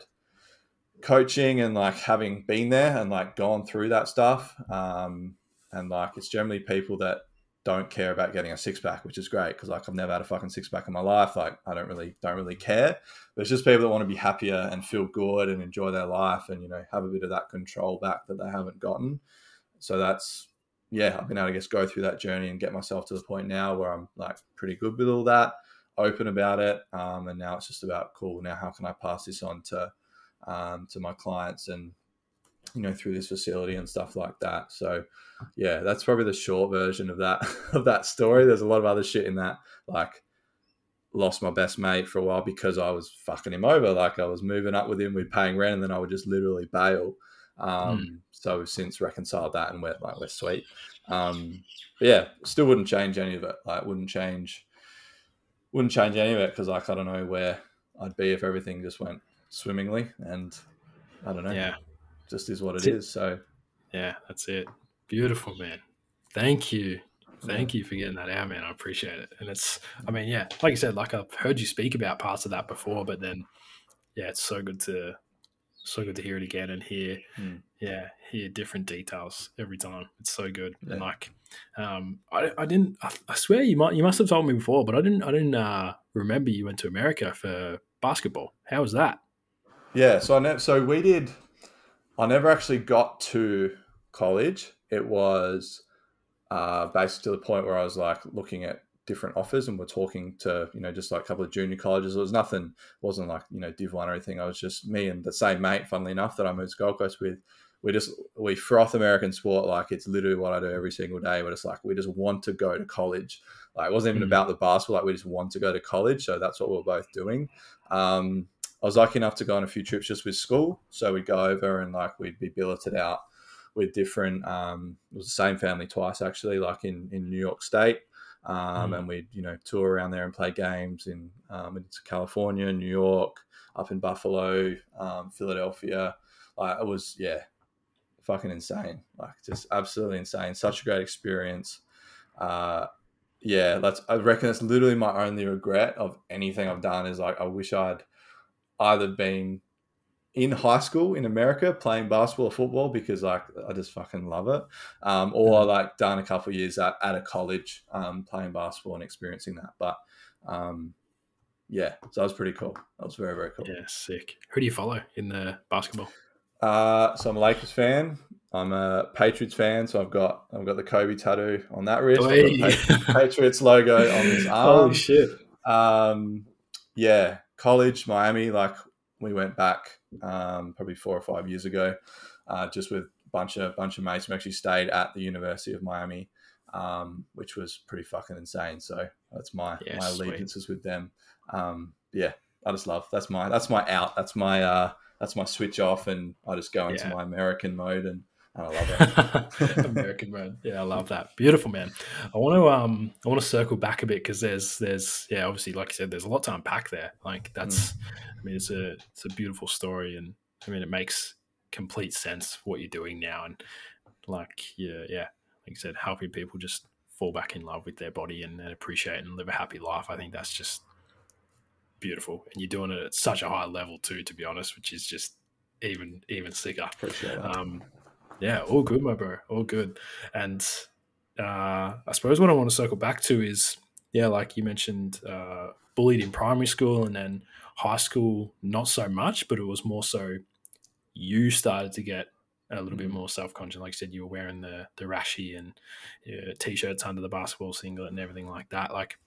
coaching and like having been there and like gone through that stuff, um, and like it's generally people that don't care about getting a six pack, which is great because like I've never had a fucking six pack in my life. Like I don't really don't really care. But it's just people that want to be happier and feel good and enjoy their life and you know have a bit of that control back that they haven't gotten. So that's yeah, I've been able to just go through that journey and get myself to the point now where I'm like pretty good with all that, open about it, um, and now it's just about cool. Now how can I pass this on to um, to my clients and you know through this facility and stuff like that. So yeah that's probably the short version of that of that story. There's a lot of other shit in that like lost my best mate for a while because I was fucking him over. Like I was moving up with him we're paying rent and then I would just literally bail. Um, mm. so we've since reconciled that and we're like we're sweet. Um, but yeah still wouldn't change any of it. Like wouldn't change wouldn't change any of it because like I don't know where I'd be if everything just went swimmingly and I don't know. Yeah just is what it is. So, yeah, that's it. Beautiful, man. Thank you. Thank you for getting that out, man. I appreciate it. And it's, I mean, yeah, like you said, like I've heard you speak about parts of that before, but then, yeah, it's so good to, so good to hear it again and hear, mm. yeah, hear different details every time. It's so good. Yeah. And like, um, I, I didn't, I, I, swear you might, you must have told me before, but I didn't, I didn't uh, remember you went to America for basketball. How was that? Yeah, so I know, so we did I never actually got to college. It was uh, basically to the point where I was like looking at different offers and we're talking to you know just like a couple of junior colleges. It was nothing, It wasn't like you know Div One or anything. I was just me and the same mate, funnily enough, that I moved to Gold Coast with. We just we froth American sport like it's literally what I do every single day. We're just like we just want to go to college. Like it wasn't even mm-hmm. about the basketball. Like we just want to go to college. So that's what we're both doing. Um, I was lucky enough to go on a few trips just with school. So we'd go over and like we'd be billeted out with different. Um, it was the same family twice actually, like in in New York State, um, mm. and we'd you know tour around there and play games in um, in California, New York, up in Buffalo, um, Philadelphia. Like it was yeah, fucking insane. Like just absolutely insane. Such a great experience. Uh, yeah, that's I reckon that's literally my only regret of anything I've done is like I wish I'd either been in high school in America playing basketball or football because like I just fucking love it, um, or mm-hmm. like done a couple years at, at a college um, playing basketball and experiencing that. But um, yeah, so that was pretty cool. That was very very cool. Yeah, sick. Who do you follow in the basketball? Uh, so I'm a Lakers fan. I'm a Patriots fan, so I've got I've got the Kobe tattoo on that wrist, Patriots logo on this arm. Holy shit! Um, yeah, college, Miami, like we went back um, probably four or five years ago, uh, just with a bunch of bunch of mates. We actually stayed at the University of Miami, um, which was pretty fucking insane. So that's my yeah, my allegiances with them. Um, yeah, I just love that's my that's my out. That's my uh, that's my switch off, and I just go into yeah. my American mode and I love it. American man. Yeah, I love that. Beautiful man. I want to um I want to circle back a bit because there's there's yeah, obviously like you said, there's a lot to unpack there. Like that's mm. I mean it's a it's a beautiful story and I mean it makes complete sense what you're doing now and like yeah, yeah, like you said, helping people just fall back in love with their body and, and appreciate and live a happy life. I think that's just beautiful. And you're doing it at such a high level too, to be honest, which is just even even sicker. Um, yeah, all good, my bro, all good. And uh, I suppose what I want to circle back to is, yeah, like you mentioned, uh, bullied in primary school and then high school, not so much, but it was more so you started to get a little bit mm-hmm. more self conscious. Like I said, you were wearing the the rashie and t shirts under the basketball singlet and everything like that. Like,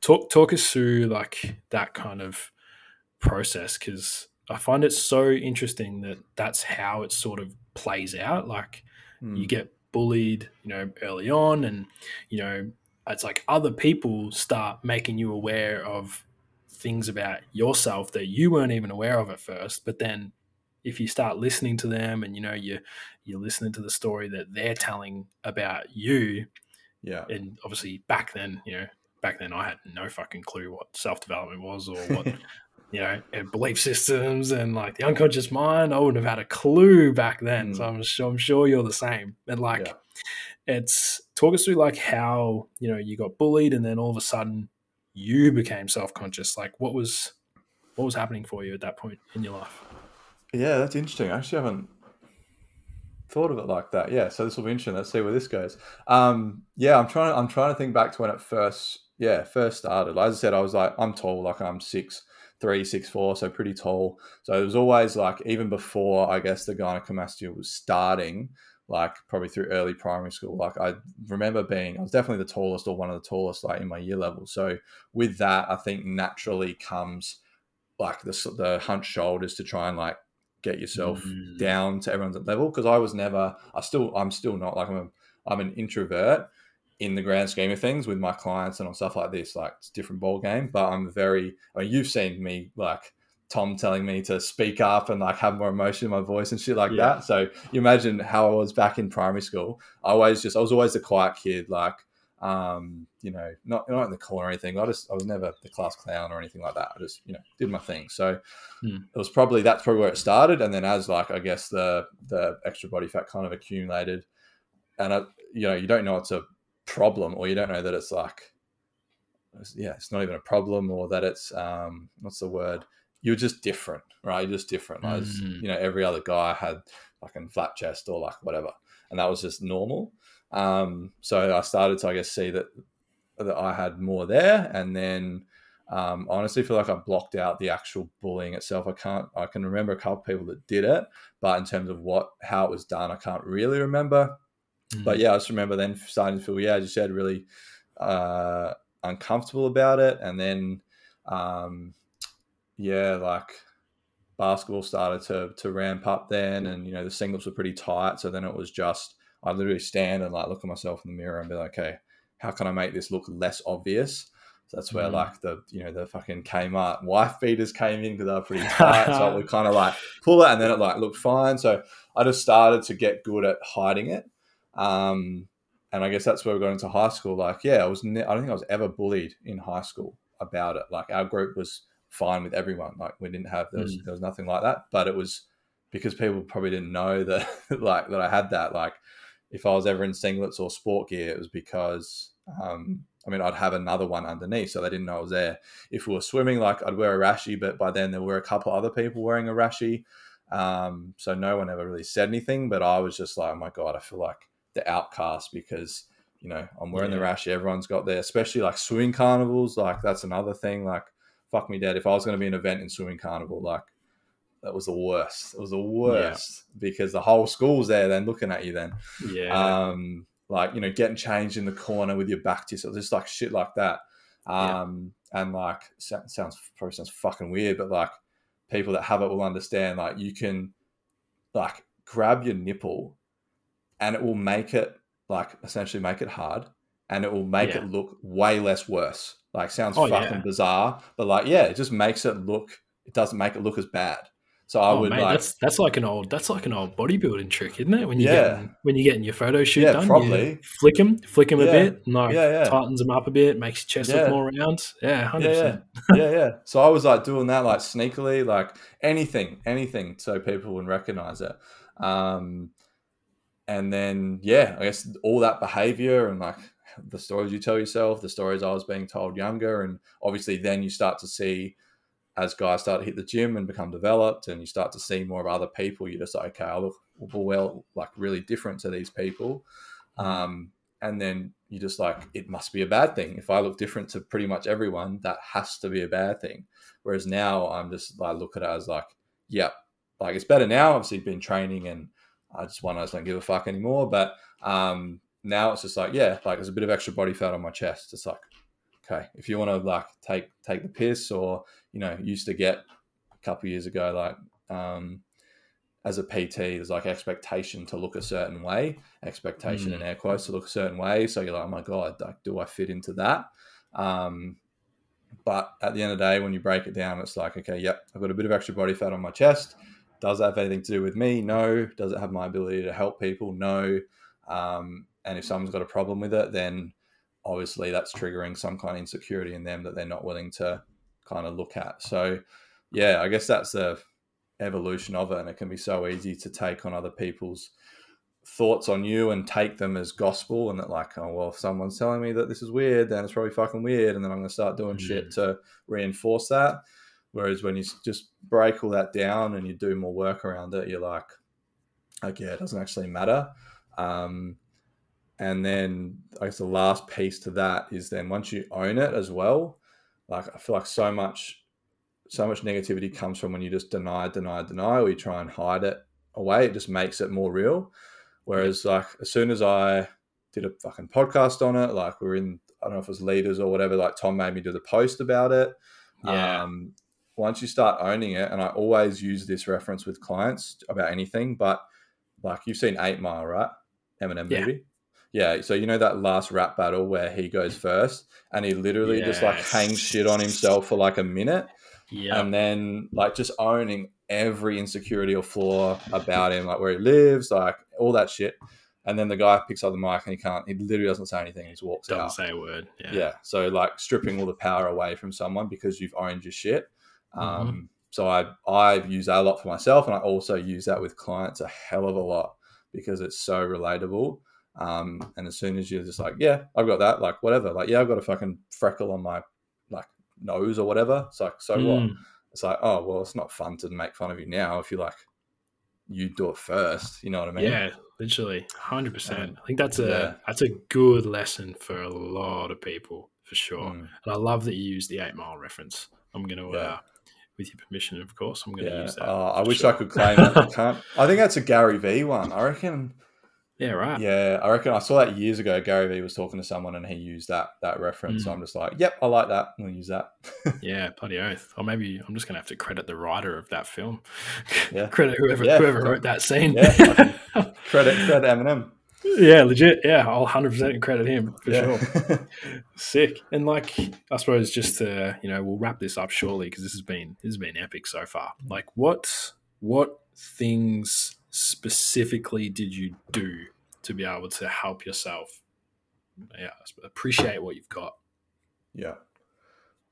talk talk us through like that kind of process because I find it so interesting that that's how it sort of plays out. Like mm. you get bullied, you know, early on, and you know, it's like other people start making you aware of things about yourself that you weren't even aware of at first. But then, if you start listening to them, and you know, you you're listening to the story that they're telling about you, yeah, and obviously back then, you know, back then I had no fucking clue what self development was or what you know belief systems and like the unconscious mind. I wouldn't have had a clue back then. Mm. So I'm sure, I'm sure you're the same. And like, yeah. it's talk us through like how you know you got bullied and then all of a sudden you became self conscious. Like, what was what was happening for you at that point in your life? Yeah, that's interesting. I actually haven't thought of it like that. Yeah, so this will be interesting. Let's see where this goes. Um, yeah, I'm trying. I'm trying to think back to when it first, yeah, first started. As I said, I was like, I'm tall, like I'm six three, six four, so pretty tall. So it was always like even before I guess the gynecomastia was starting, like probably through early primary school. Like I remember being, I was definitely the tallest or one of the tallest, like in my year level. So with that, I think naturally comes like the the hunched shoulders to try and like get yourself mm. down to everyone's level because I was never I still I'm still not like I'm a, I'm an introvert in the grand scheme of things with my clients and on stuff like this like it's a different ball game but I'm very I mean you've seen me like Tom telling me to speak up and like have more emotion in my voice and shit like yeah. that so you imagine how I was back in primary school I always just I was always the quiet kid like um, you know, not not in the corner or anything. I just I was never the class clown or anything like that. I just you know did my thing. So hmm. it was probably that's probably where it started, and then as like I guess the the extra body fat kind of accumulated, and I, you know you don't know it's a problem or you don't know that it's like yeah it's not even a problem or that it's um what's the word you're just different right you're just different mm. as you know every other guy had like a flat chest or like whatever and that was just normal um, so I started to, I guess, see that that I had more there, and then um, I honestly feel like I blocked out the actual bullying itself. I can't. I can remember a couple people that did it, but in terms of what how it was done, I can't really remember. Mm. But yeah, I just remember then starting to feel yeah, as you said, really uh, uncomfortable about it, and then um, yeah, like basketball started to to ramp up then, and you know the singles were pretty tight, so then it was just I literally stand and like look at myself in the mirror and be like, okay, how can I make this look less obvious? So that's where mm. like the you know the fucking Kmart wife beaters came in because they were pretty tight. so we kind of like pull it and then it like looked fine. So I just started to get good at hiding it. Um, and I guess that's where we got into high school. Like, yeah, I was ne- I don't think I was ever bullied in high school about it. Like our group was fine with everyone. Like we didn't have there was, mm. there was nothing like that. But it was because people probably didn't know that like that I had that. Like if I was ever in singlets or sport gear, it was because um, I mean I'd have another one underneath, so they didn't know I was there. If we were swimming, like I'd wear a rashie, but by then there were a couple other people wearing a rashie, um, so no one ever really said anything. But I was just like, oh my god, I feel like the outcast because you know I'm wearing yeah. the rash. Everyone's got there, especially like swimming carnivals. Like that's another thing. Like fuck me dead if I was going to be an event in swimming carnival, like that was the worst. It was the worst yeah. because the whole school's there then looking at you then. Yeah. Um, like, you know, getting changed in the corner with your back to yourself, just like shit like that. Um, yeah. and like sounds probably sounds fucking weird, but like people that have it will understand like you can like grab your nipple and it will make it like essentially make it hard and it will make yeah. it look way less worse. Like sounds oh, fucking yeah. bizarre, but like yeah, it just makes it look it doesn't make it look as bad. So I oh, would mate, like that's that's like an old that's like an old bodybuilding trick, isn't it? When you yeah. get when you're getting your photo shoot yeah, done, probably flick them, flick them yeah. a bit, like yeah, yeah. tightens them up a bit, makes your chest yeah. look more round. Yeah, hundred yeah, percent. Yeah, yeah. So I was like doing that like sneakily, like anything, anything, so people would recognize it. Um, and then yeah, I guess all that behavior and like the stories you tell yourself, the stories I was being told younger, and obviously then you start to see as guys start to hit the gym and become developed and you start to see more of other people, you're just like, okay, I look well, like really different to these people. Um, and then you just like, it must be a bad thing. If I look different to pretty much everyone, that has to be a bad thing. Whereas now I'm just like, look at it as like, yeah, like it's better now. Obviously, been training and I just want, I just don't give a fuck anymore. But um, now it's just like, yeah, like there's a bit of extra body fat on my chest. It's like, okay, if you want to like take take the piss, or you know, used to get a couple years ago, like um, as a PT, there's like expectation to look a certain way, expectation mm. in air quotes to look a certain way. So you're like, oh my god, like, do I fit into that? Um, but at the end of the day, when you break it down, it's like, okay, yep, I've got a bit of extra body fat on my chest. Does that have anything to do with me? No. Does it have my ability to help people? No. Um, and if someone's got a problem with it, then obviously that's triggering some kind of insecurity in them that they're not willing to kind of look at. So, yeah, I guess that's the evolution of it, and it can be so easy to take on other people's thoughts on you and take them as gospel and that like oh well if someone's telling me that this is weird then it's probably fucking weird and then i'm going to start doing mm-hmm. shit to reinforce that whereas when you just break all that down and you do more work around it you're like okay it doesn't actually matter um, and then i guess the last piece to that is then once you own it as well like i feel like so much so much negativity comes from when you just deny deny deny or you try and hide it away it just makes it more real Whereas, like, as soon as I did a fucking podcast on it, like, we are in, I don't know if it was leaders or whatever, like, Tom made me do the post about it. Yeah. Um, once you start owning it, and I always use this reference with clients about anything, but like, you've seen Eight Mile, right? Eminem yeah. movie. Yeah, so you know that last rap battle where he goes first and he literally yes. just like hangs shit on himself for like a minute. Yeah. And then like just owning every insecurity or flaw about him, like where he lives, like all that shit. And then the guy picks up the mic and he can't, he literally doesn't say anything. He just walks doesn't out. Doesn't say a word. Yeah. yeah. So like stripping all the power away from someone because you've owned your shit. Mm-hmm. Um, mm-hmm. So I, I've used that a lot for myself. And I also use that with clients a hell of a lot because it's so relatable. Um, and as soon as you're just like, yeah, I've got that, like whatever, like, yeah, I've got a fucking freckle on my like nose or whatever. It's like, so mm. what? It's like, oh, well, it's not fun to make fun of you now if you like, you do it first. You know what I mean? Yeah, literally, hundred percent. I think that's a yeah. that's a good lesson for a lot of people for sure. Mm. And I love that you use the Eight Mile reference. I'm going to, yeah. uh, with your permission, of course, I'm going to use that. Uh, I wish sure. I could claim it. I can't. I think that's a Gary Vee one. I reckon yeah, right. Yeah, I reckon I saw that years ago. Gary Vee was talking to someone and he used that that reference. Mm. So I'm just like, yep, I like that. I'm gonna use that. yeah, bloody oath. Or maybe I'm just gonna have to credit the writer of that film. Yeah. credit whoever yeah. whoever wrote that scene. Yeah, credit credit Eminem. Yeah, legit. Yeah, I'll 100% credit him for yeah. sure. Sick. And like, I suppose just to you know, we'll wrap this up shortly because this has been this has been epic so far. Like, what what things specifically did you do to be able to help yourself yeah, appreciate what you've got? Yeah.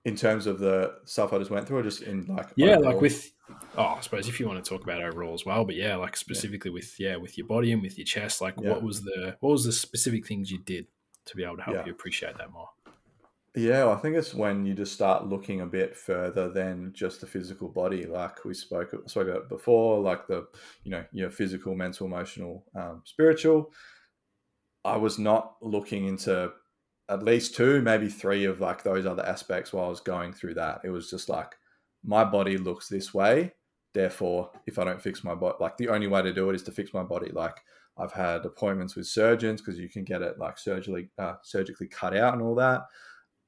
In terms of the stuff I just went through, or just in like yeah, overall? like with oh, I suppose if you want to talk about overall as well, but yeah, like specifically yeah. with yeah, with your body and with your chest, like yeah. what was the what was the specific things you did to be able to help yeah. you appreciate that more? Yeah, I think it's when you just start looking a bit further than just the physical body. Like we spoke spoke about before, like the you know your physical, mental, emotional, um, spiritual. I was not looking into at least two, maybe three of like those other aspects while I was going through that. It was just like my body looks this way, therefore, if I don't fix my body, like the only way to do it is to fix my body. Like I've had appointments with surgeons because you can get it like surgically uh, surgically cut out and all that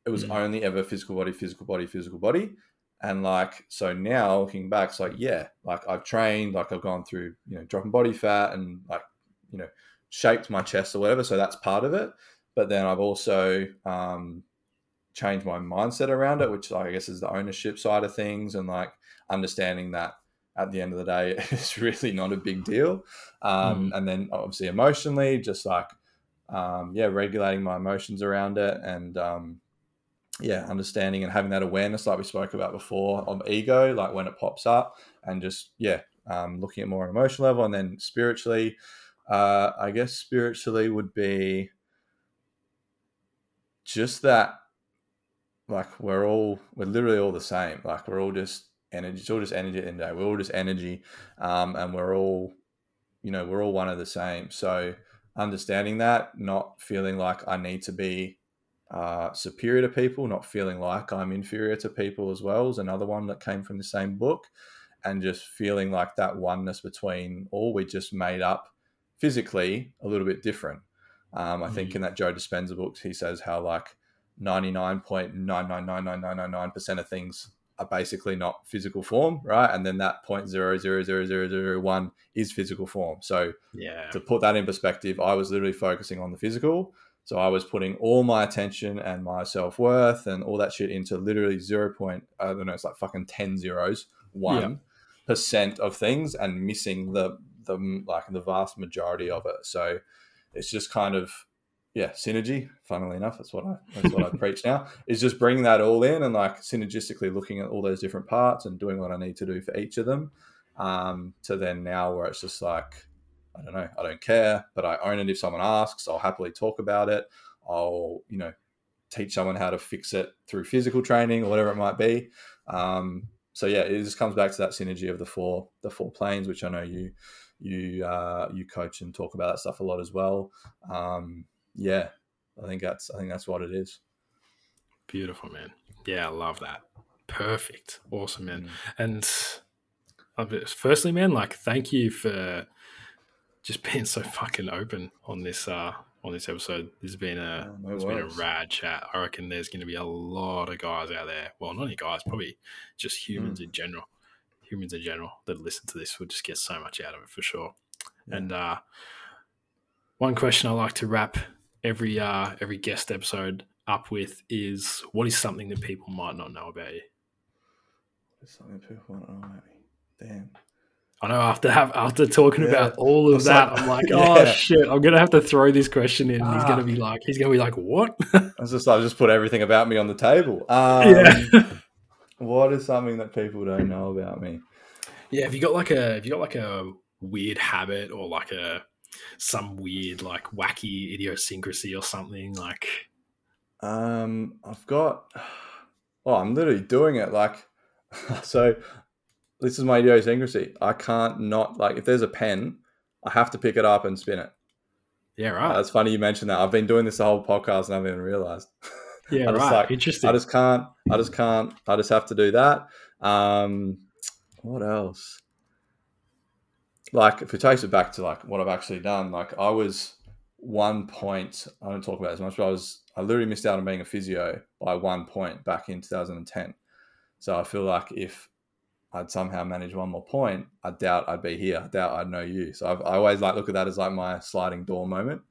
it was mm. only ever physical body, physical body, physical body. And like, so now looking back, it's like, yeah, like I've trained, like I've gone through, you know, dropping body fat and like, you know, shaped my chest or whatever. So that's part of it. But then I've also um, changed my mindset around it, which I guess is the ownership side of things and like understanding that at the end of the day, it's really not a big deal. Um, mm. And then obviously emotionally, just like, um, yeah, regulating my emotions around it and, um, yeah, understanding and having that awareness, like we spoke about before, of ego, like when it pops up, and just yeah, um, looking at more on emotional level, and then spiritually, uh, I guess spiritually would be just that, like we're all we're literally all the same, like we're all just energy, it's all just energy the day. We're all just energy, um, and we're all, you know, we're all one of the same. So understanding that, not feeling like I need to be uh, superior to people, not feeling like I'm inferior to people as well is another one that came from the same book. And just feeling like that oneness between all we just made up physically a little bit different. Um, I mm-hmm. think mm. in that Joe Dispenza book, he says how like 99.9999999% of things are basically not physical form, right? And then that point zero zero zero zero zero one is physical form. So yeah, to put that in perspective, I was literally focusing on the physical so I was putting all my attention and my self worth and all that shit into literally zero point, I don't know, it's like fucking 10 zeros, one percent of things and missing the, the, like the vast majority of it. So it's just kind of yeah, synergy. Funnily enough, that's what I that's what I preach now. Is just bringing that all in and like synergistically looking at all those different parts and doing what I need to do for each of them. Um, to then now where it's just like I don't know, I don't care, but I own it if someone asks. I'll happily talk about it. I'll you know teach someone how to fix it through physical training or whatever it might be. Um, so yeah, it just comes back to that synergy of the four the four planes, which I know you you uh, you coach and talk about that stuff a lot as well. Um, yeah, I think that's I think that's what it is. Beautiful, man. Yeah, I love that. Perfect. Awesome, man. Mm. And firstly, man, like thank you for just being so fucking open on this uh on this episode. This has been a oh, it's been a rad chat. I reckon there's going to be a lot of guys out there. Well, not only guys, probably just humans mm. in general. Humans in general that listen to this will just get so much out of it for sure. Yeah. And uh, one question I like to wrap every uh, every guest episode up with is what is something that people might not know about you? Something people might not know about me. Damn. I know after have after talking yeah. about all of that, like, I'm like, oh yeah. shit, I'm gonna have to throw this question in. Ah. He's gonna be like, he's gonna be like, what? I was just, I just put everything about me on the table. Um, yeah. What is something that people don't know about me? Yeah, have you got like a, have you got like a weird habit or like a some weird like wacky idiosyncrasy or something like? Um, I've got. Oh, I'm literally doing it like. So this is my idiosyncrasy. I can't not like if there's a pen, I have to pick it up and spin it. Yeah, right. That's funny you mentioned that. I've been doing this the whole podcast and I haven't even realized. Yeah, I right. Like, Interesting. I just can't. I just can't. I just have to do that. Um, what else? Like, if it takes it back to like what I've actually done, like I was one point. I don't talk about as much, but I was. I literally missed out on being a physio by one point back in 2010. So I feel like if I'd somehow manage one more point, I doubt I'd be here. I doubt I'd know you. So I've, i always like look at that as like my sliding door moment.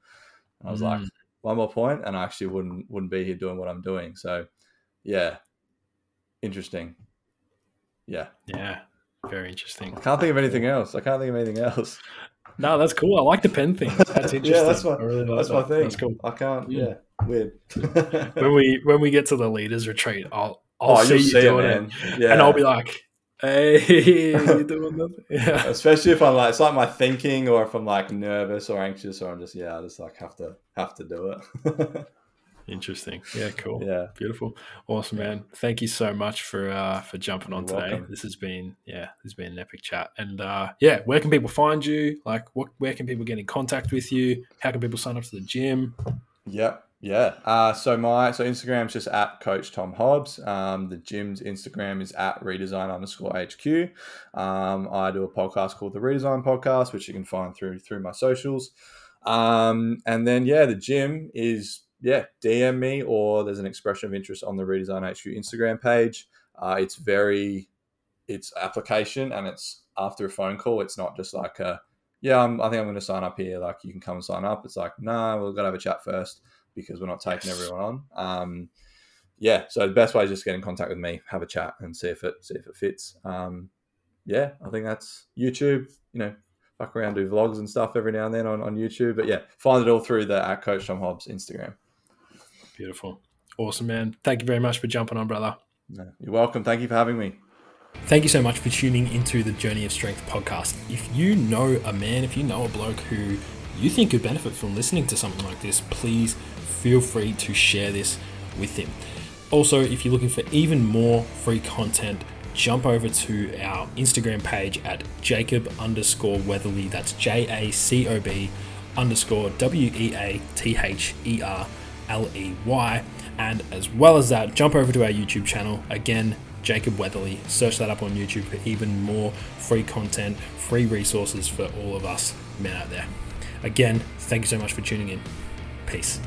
I was mm. like, one more point, and I actually wouldn't wouldn't be here doing what I'm doing. So, yeah, interesting. Yeah, yeah, very interesting. I can't think of anything else. I can't think of anything else. No, that's cool. I like the pen thing. That's interesting. yeah, that's my really like that's that. my thing. That's cool. I can't. Yeah, weird. when we when we get to the leaders retreat, I'll I'll oh, see you see doing it, it, yeah. and I'll be like, Hey, you doing that? Yeah. Especially if I'm like, it's like my thinking, or if I'm like nervous or anxious, or I'm just yeah, I just like have to have to do it. Interesting. Yeah, cool. Yeah, beautiful. Awesome, man. Thank you so much for uh, for jumping on You're today. Welcome. This has been yeah, this has been an epic chat. And uh, yeah, where can people find you? Like, what? Where can people get in contact with you? How can people sign up to the gym? Yep. Yeah. Uh, so my so Instagram's just at Coach Tom Hobbs. Um, the gym's Instagram is at redesign underscore HQ. Um, I do a podcast called the Redesign Podcast, which you can find through through my socials. Um, and then yeah, the gym is yeah, DM me or there's an expression of interest on the Redesign HQ Instagram page. Uh, it's very it's application and it's after a phone call. It's not just like a yeah, I'm, i think I'm going to sign up here. Like you can come and sign up. It's like nah, we've got to have a chat first because we're not taking everyone on. Um, yeah, so the best way is just get in contact with me, have a chat, and see if it see if it fits. Um, yeah, I think that's YouTube. You know, fuck around, do vlogs and stuff every now and then on, on YouTube. But yeah, find it all through the at Coach Tom Hobbs Instagram. Beautiful, awesome, man. Thank you very much for jumping on, brother. No, you're welcome. Thank you for having me. Thank you so much for tuning into the Journey of Strength podcast. If you know a man, if you know a bloke who you think could benefit from listening to something like this, please feel free to share this with him. Also, if you're looking for even more free content, jump over to our Instagram page at Jacob underscore Weatherly. That's J A C O B underscore W E A T H E R L E Y. And as well as that, jump over to our YouTube channel. Again, Jacob Weatherly. Search that up on YouTube for even more free content, free resources for all of us men out there. Again, thank you so much for tuning in. Peace.